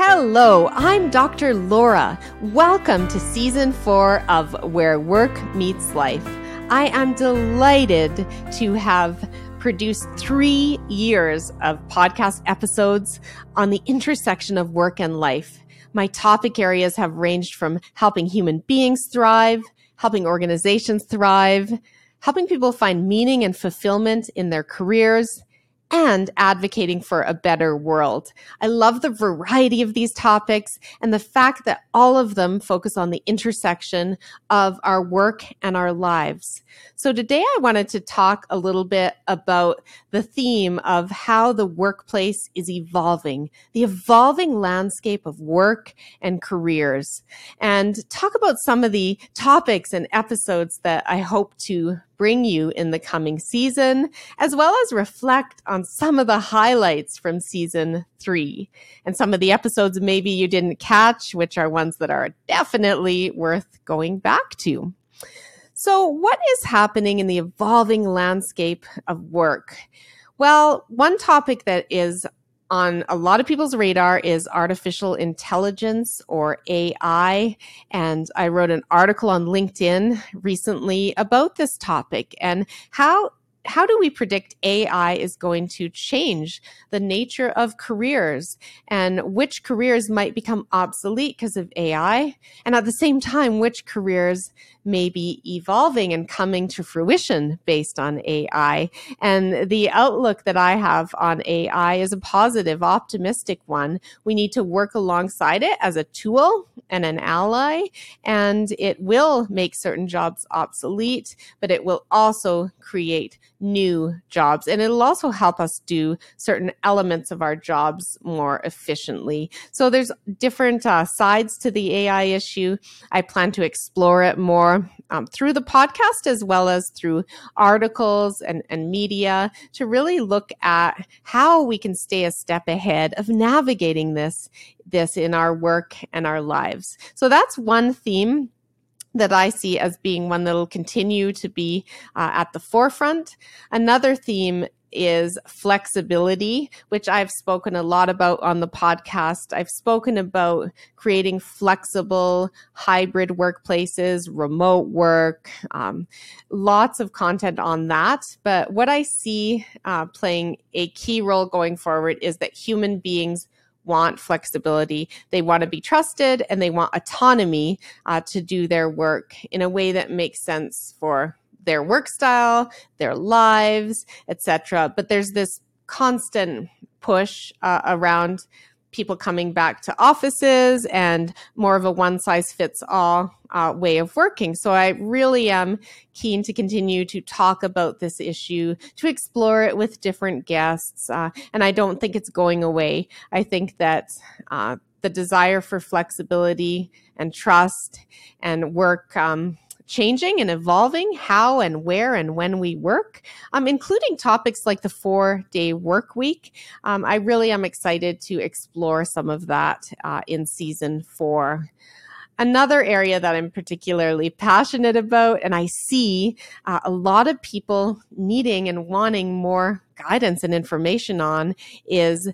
Hello, I'm Dr. Laura. Welcome to season four of Where Work Meets Life. I am delighted to have produced three years of podcast episodes on the intersection of work and life. My topic areas have ranged from helping human beings thrive, helping organizations thrive, helping people find meaning and fulfillment in their careers, and advocating for a better world. I love the variety of these topics and the fact that all of them focus on the intersection of our work and our lives. So today I wanted to talk a little bit about the theme of how the workplace is evolving, the evolving landscape of work and careers, and talk about some of the topics and episodes that I hope to bring you in the coming season, as well as reflect on some of the highlights from season three and some of the episodes maybe you didn't catch, which are ones that are definitely worth going back to. So, what is happening in the evolving landscape of work? Well, one topic that is on a lot of people's radar is artificial intelligence or AI. And I wrote an article on LinkedIn recently about this topic and how how do we predict AI is going to change the nature of careers and which careers might become obsolete because of AI? And at the same time, which careers may be evolving and coming to fruition based on AI. And the outlook that I have on AI is a positive, optimistic one. We need to work alongside it as a tool and an ally, and it will make certain jobs obsolete, but it will also create new jobs. And it'll also help us do certain elements of our jobs more efficiently. So there's different uh, sides to the AI issue. I plan to explore it more um, through the podcast as well as through articles and, and media to really look at how we can stay a step ahead of navigating this this in our work and our lives. So that's one theme that I see as being one that'll continue to be uh, at the forefront. Another theme is flexibility, which I've spoken a lot about on the podcast. I've spoken about creating flexible hybrid workplaces, remote work, um, lots of content on that. But what I see uh, playing a key role going forward is that human beings want flexibility. They want to be trusted and they want autonomy uh, to do their work in a way that makes sense for their work style, their lives, etc. But there's this constant push uh, around people coming back to offices and more of a one size fits all uh, way of working. So I really am keen to continue to talk about this issue, to explore it with different guests. Uh, and I don't think it's going away. I think that uh, the desire for flexibility and trust and work. Um, changing and evolving how and where and when we work, um, including topics like the four day work week. Um, I really am excited to explore some of that uh, in season four. Another area that I'm particularly passionate about, and I see uh, a lot of people needing and wanting more guidance and information on, is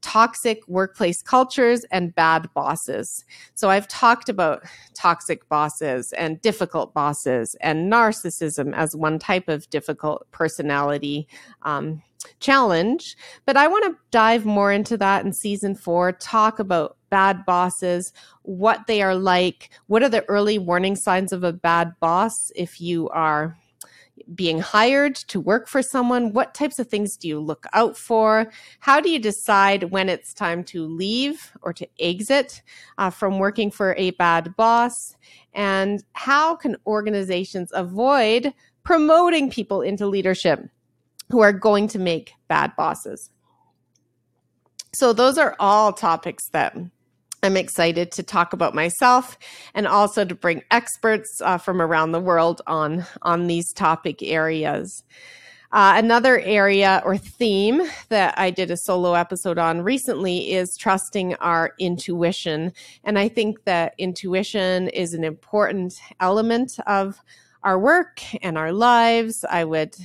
toxic workplace cultures and bad bosses. So I've talked about toxic bosses and difficult bosses and narcissism as one type of difficult personality um, challenge. But I want to dive more into that in season four, talk about bad bosses, what they are like, what are the early warning signs of a bad boss if you are being hired to work for someone? What types of things do you look out for? How do you decide when it's time to leave or to exit uh, from working for a bad boss? And how can organizations avoid promoting people into leadership who are going to make bad bosses? So, those are all topics that I'm excited to talk about myself and also to bring experts uh, from around the world on on these topic areas. Uh, another area or theme that I did a solo episode on recently is trusting our intuition. And I think that intuition is an important element of our work and our lives. I would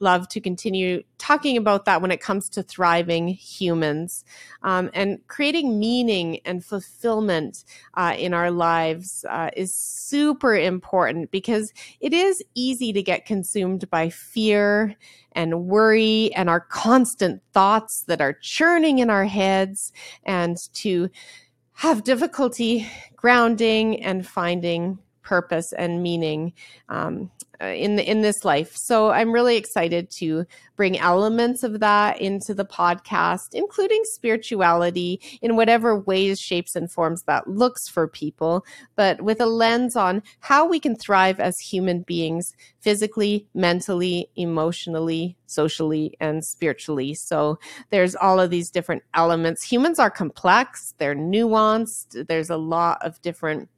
love to continue talking about that when it comes to thriving humans um, and creating meaning and fulfillment uh, in our lives uh, is super important because it is easy to get consumed by fear and worry and our constant thoughts that are churning in our heads and to have difficulty grounding and finding purpose and meaning um, uh, in the, in this life. So I'm really excited to bring elements of that into the podcast, including spirituality in whatever ways, shapes, and forms that looks for people, but with a lens on how we can thrive as human beings physically, mentally, emotionally, socially, and spiritually. So there's all of these different elements. Humans are complex, they're nuanced, there's a lot of different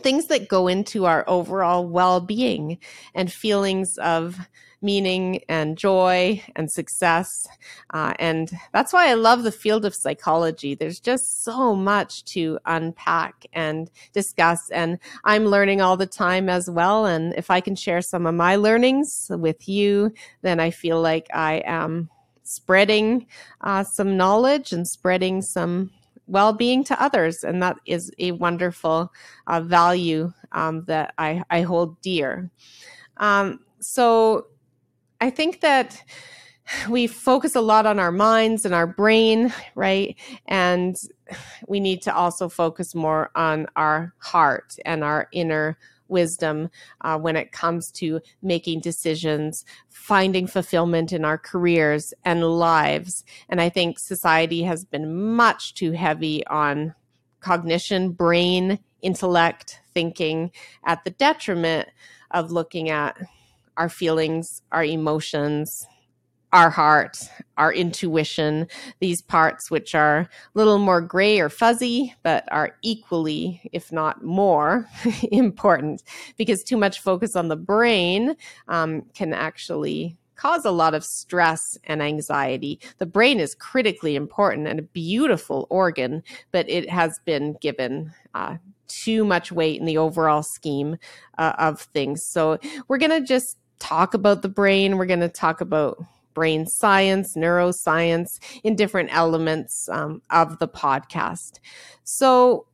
things that go into our overall well being and feelings of meaning and joy and success. Uh, and that's why I love the field of psychology. There's just so much to unpack and discuss. And I'm learning all the time as well. And if I can share some of my learnings with you, then I feel like I am spreading uh, some knowledge and spreading some well being to others. And that is a wonderful uh, value um, that I, I hold dear. Um, so I think that we focus a lot on our minds and our brain, right? And we need to also focus more on our heart and our inner wisdom uh, when it comes to making decisions, finding fulfillment in our careers and lives. And I think society has been much too heavy on cognition, brain, intellect, thinking at the detriment of looking at our feelings, our emotions, our heart, our intuition, these parts which are a little more gray or fuzzy, but are equally, if not more, important because too much focus on the brain um, can actually cause a lot of stress and anxiety. The brain is critically important and a beautiful organ, but it has been given uh, too much weight in the overall scheme uh, of things. So we're going to just talk about the brain. We're going to talk about brain science, neuroscience in different elements um, of the podcast. So,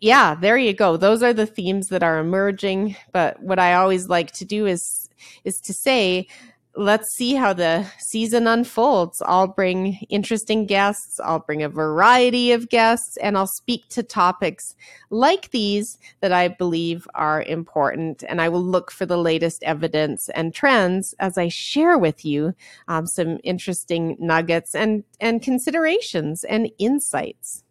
yeah, there you go. Those are the themes that are emerging. But what I always like to do is is to say let's see how the season unfolds. I'll bring interesting guests, I'll bring a variety of guests, and I'll speak to topics like these that I believe are important. And I will look for the latest evidence and trends as I share with you um, some interesting nuggets and, and considerations and insights.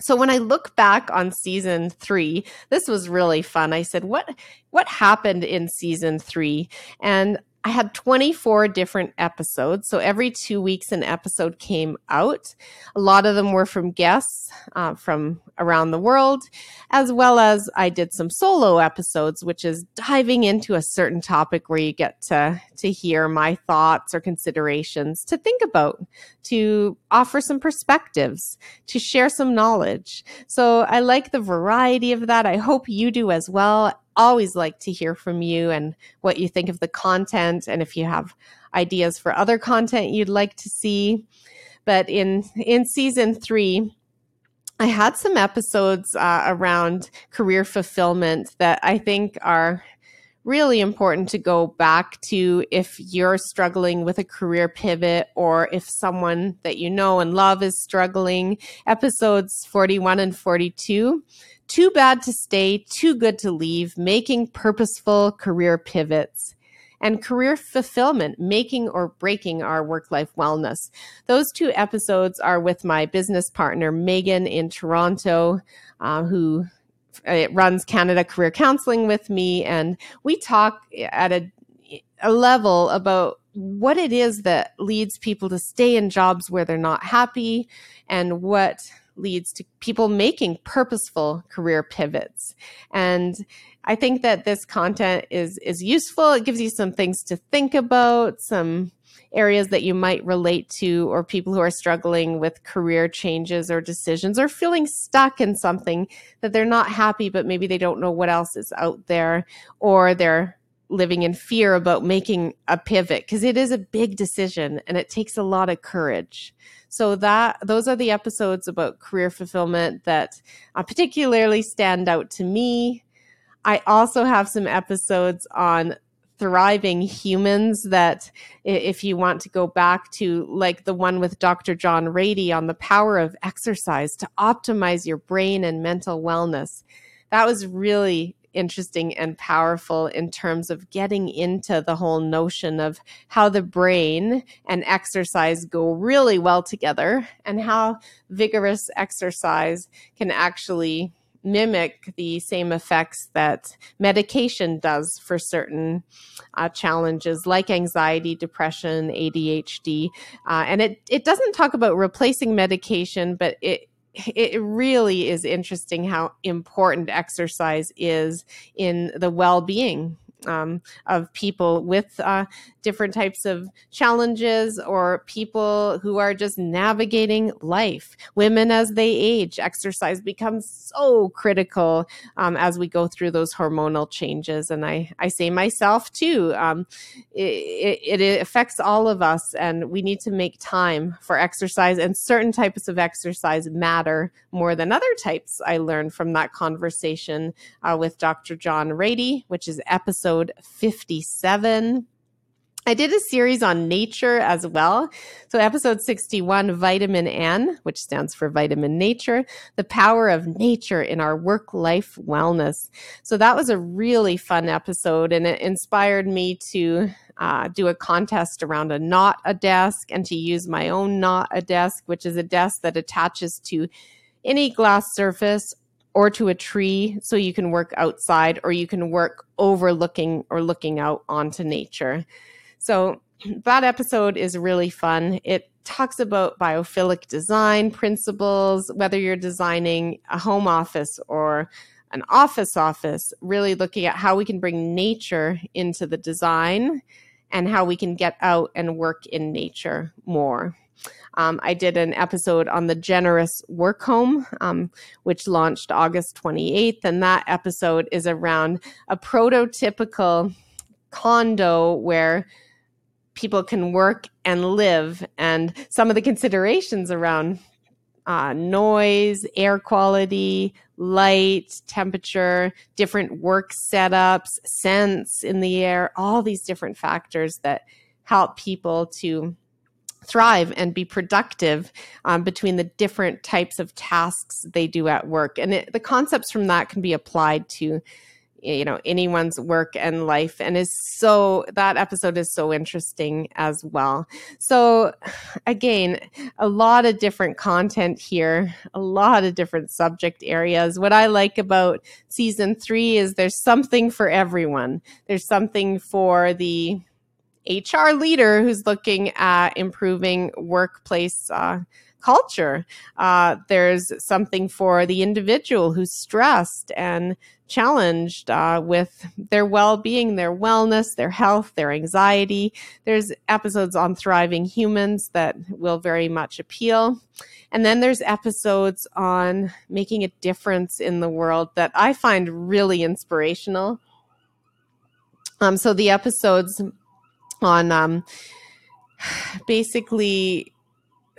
So when I look back on season three, this was really fun. I said, "What what happened in season three? And I had 24 different episodes. So every two weeks, an episode came out. A lot of them were from guests uh, from around the world, as well as I did some solo episodes, which is diving into a certain topic where you get to, to hear my thoughts or considerations to think about, to offer some perspectives, to share some knowledge. So I like the variety of that. I hope you do as well always like to hear from you and what you think of the content and if you have ideas for other content you'd like to see. But in in season 3, I had some episodes uh, around career fulfillment that I think are really important to go back to if you're struggling with a career pivot or if someone that you know and love is struggling. Episodes 41 and 42 too bad to stay, too good to leave, making purposeful career pivots, and career fulfillment, making or breaking our work life wellness. Those two episodes are with my business partner, Megan, in Toronto, uh, who uh, runs Canada Career Counseling with me. And we talk at a, a level about what it is that leads people to stay in jobs where they're not happy and what leads to people making purposeful career pivots. And I think that this content is is useful. It gives you some things to think about, some areas that you might relate to or people who are struggling with career changes or decisions or feeling stuck in something that they're not happy but maybe they don't know what else is out there or they're living in fear about making a pivot because it is a big decision and it takes a lot of courage. So that those are the episodes about career fulfillment that uh, particularly stand out to me. I also have some episodes on thriving humans that if you want to go back to like the one with Dr. John Ratey on the power of exercise to optimize your brain and mental wellness. That was really interesting and powerful in terms of getting into the whole notion of how the brain and exercise go really well together and how vigorous exercise can actually mimic the same effects that medication does for certain uh, challenges like anxiety, depression, ADHD. Uh, and it, it doesn't talk about replacing medication, but it it really is interesting how important exercise is in the well-being um, of people with uh, different types of challenges or people who are just navigating life. Women, as they age, exercise becomes so critical um, as we go through those hormonal changes. And I, I say myself too, um, it, it, affects all of us, and we need to make time for exercise. And certain types of exercise matter more than other types. I learned from that conversation uh, with Dr. John Ratey, which is episode 57. I did a series on nature as well. So, episode 61, Vitamin N, which stands for Vitamin Nature, the power of nature in our work life wellness. So, that was a really fun episode, and it inspired me to uh, do a contest around a not a desk and to use my own not a desk, which is a desk that attaches to any glass surface or to a tree so you can work outside or you can work overlooking or looking out onto nature. So that episode is really fun. It talks about biophilic design principles, whether you're designing a home office or an office office, really looking at how we can bring nature into the design and how we can get out and work in nature more. Um, I did an episode on the generous work home, um, which launched August 28th. And that episode is around a prototypical condo where people can work and live, and some of the considerations around uh, noise, air quality, light, temperature, different work setups, scents in the air, all these different factors that help people to thrive and be productive um, between the different types of tasks they do at work. And it, the concepts from that can be applied to you know anyone's work and life and is so that episode is so interesting as well. So again a lot of different content here a lot of different subject areas. What i like about season 3 is there's something for everyone. There's something for the HR leader who's looking at improving workplace uh, culture. Uh, there's something for the individual who's stressed and challenged uh, with their well being, their wellness, their health, their anxiety. There's episodes on thriving humans that will very much appeal. And then there's episodes on making a difference in the world that I find really inspirational. Um, so the episodes on um, basically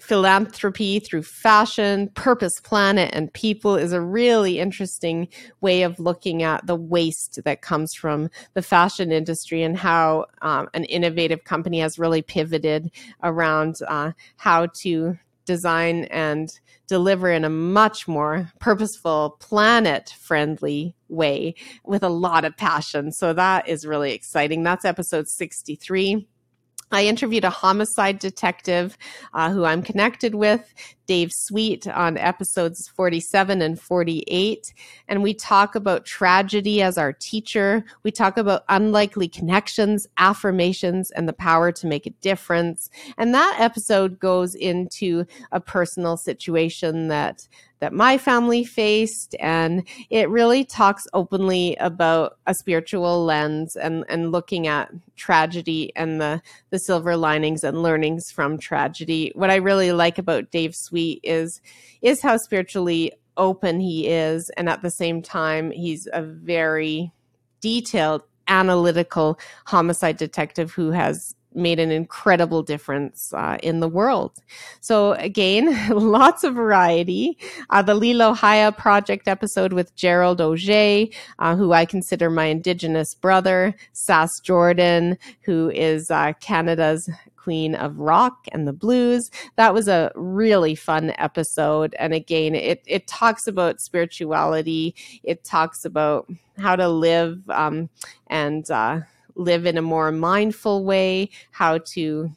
philanthropy through fashion, purpose, planet, and people is a really interesting way of looking at the waste that comes from the fashion industry and how um, an innovative company has really pivoted around uh, how to design and deliver in a much more purposeful, planet friendly way with a lot of passion. So that is really exciting. That's episode 63. I interviewed a homicide detective uh, who I'm connected with, Dave Sweet, on episodes 47 and 48. And we talk about tragedy as our teacher. We talk about unlikely connections, affirmations, and the power to make a difference. And that episode goes into a personal situation that that my family faced and it really talks openly about a spiritual lens and and looking at tragedy and the the silver linings and learnings from tragedy. What i really like about dave sweet is is how spiritually open he is and at the same time he's a very detailed analytical homicide detective who has made an incredible difference uh, in the world. So again, lots of variety. Uh, the Lilohaya Project episode with Gerald Auger, uh, who I consider my Indigenous brother, Sass Jordan, who is uh, Canada's queen of rock and the blues. That was a really fun episode. And again, it, it talks about spirituality. It talks about how to live um, and uh, live in a more mindful way, how to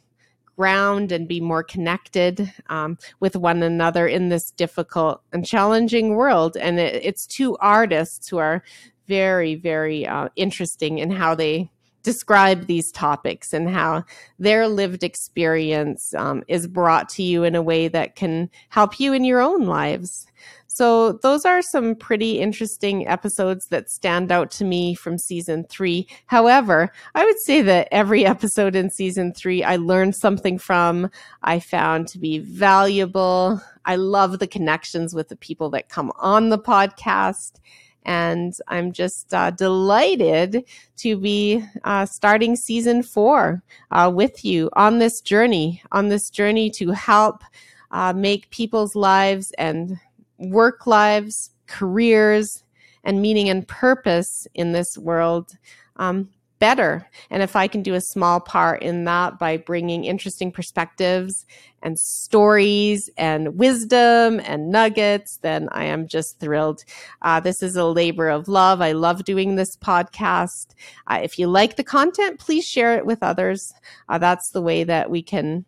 ground and be more connected um, with one another in this difficult and challenging world. And it, it's two artists who are very, very uh, interesting in how they describe these topics and how their lived experience um, is brought to you in a way that can help you in your own lives. So, those are some pretty interesting episodes that stand out to me from season three. However, I would say that every episode in season three I learned something from, I found to be valuable. I love the connections with the people that come on the podcast. And I'm just uh, delighted to be uh, starting season four uh, with you on this journey, on this journey to help uh, make people's lives and work lives, careers, and meaning and purpose in this world um, better. And if I can do a small part in that by bringing interesting perspectives and stories and wisdom and nuggets, then I am just thrilled. Uh, this is a labor of love. I love doing this podcast. Uh, if you like the content, please share it with others. Uh, that's the way that we can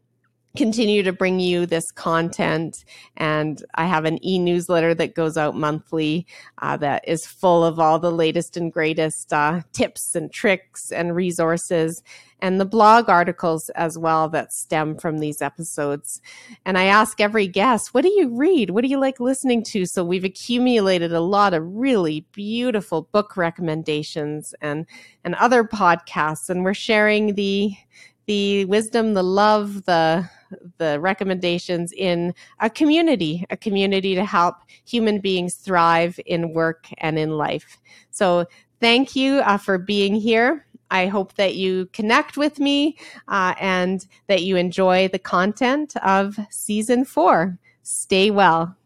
continue to bring you this content. And I have an e newsletter that goes out monthly uh, that is full of all the latest and greatest uh, tips and tricks and resources, and the blog articles as well that stem from these episodes. And I ask every guest, what do you read? What do you like listening to? So we've accumulated a lot of really beautiful book recommendations and, and other podcasts, and we're sharing the the wisdom, the love, the the recommendations in a community, a community to help human beings thrive in work and in life. So, thank you uh, for being here. I hope that you connect with me uh, and that you enjoy the content of season four. Stay well.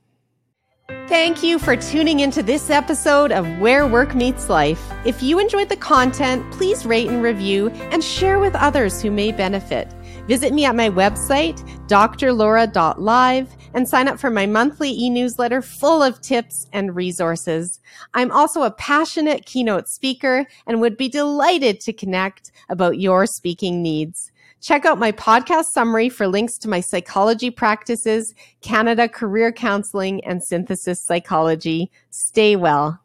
Thank you for tuning into this episode of Where Work Meets Life. If you enjoyed the content, please rate and review and share with others who may benefit. Visit me at my website, drlaura.live, and sign up for my monthly e newsletter full of tips and resources. I'm also a passionate keynote speaker and would be delighted to connect about your speaking needs. Check out my podcast summary for links to my psychology practices, Canada career counseling, and synthesis psychology. Stay well.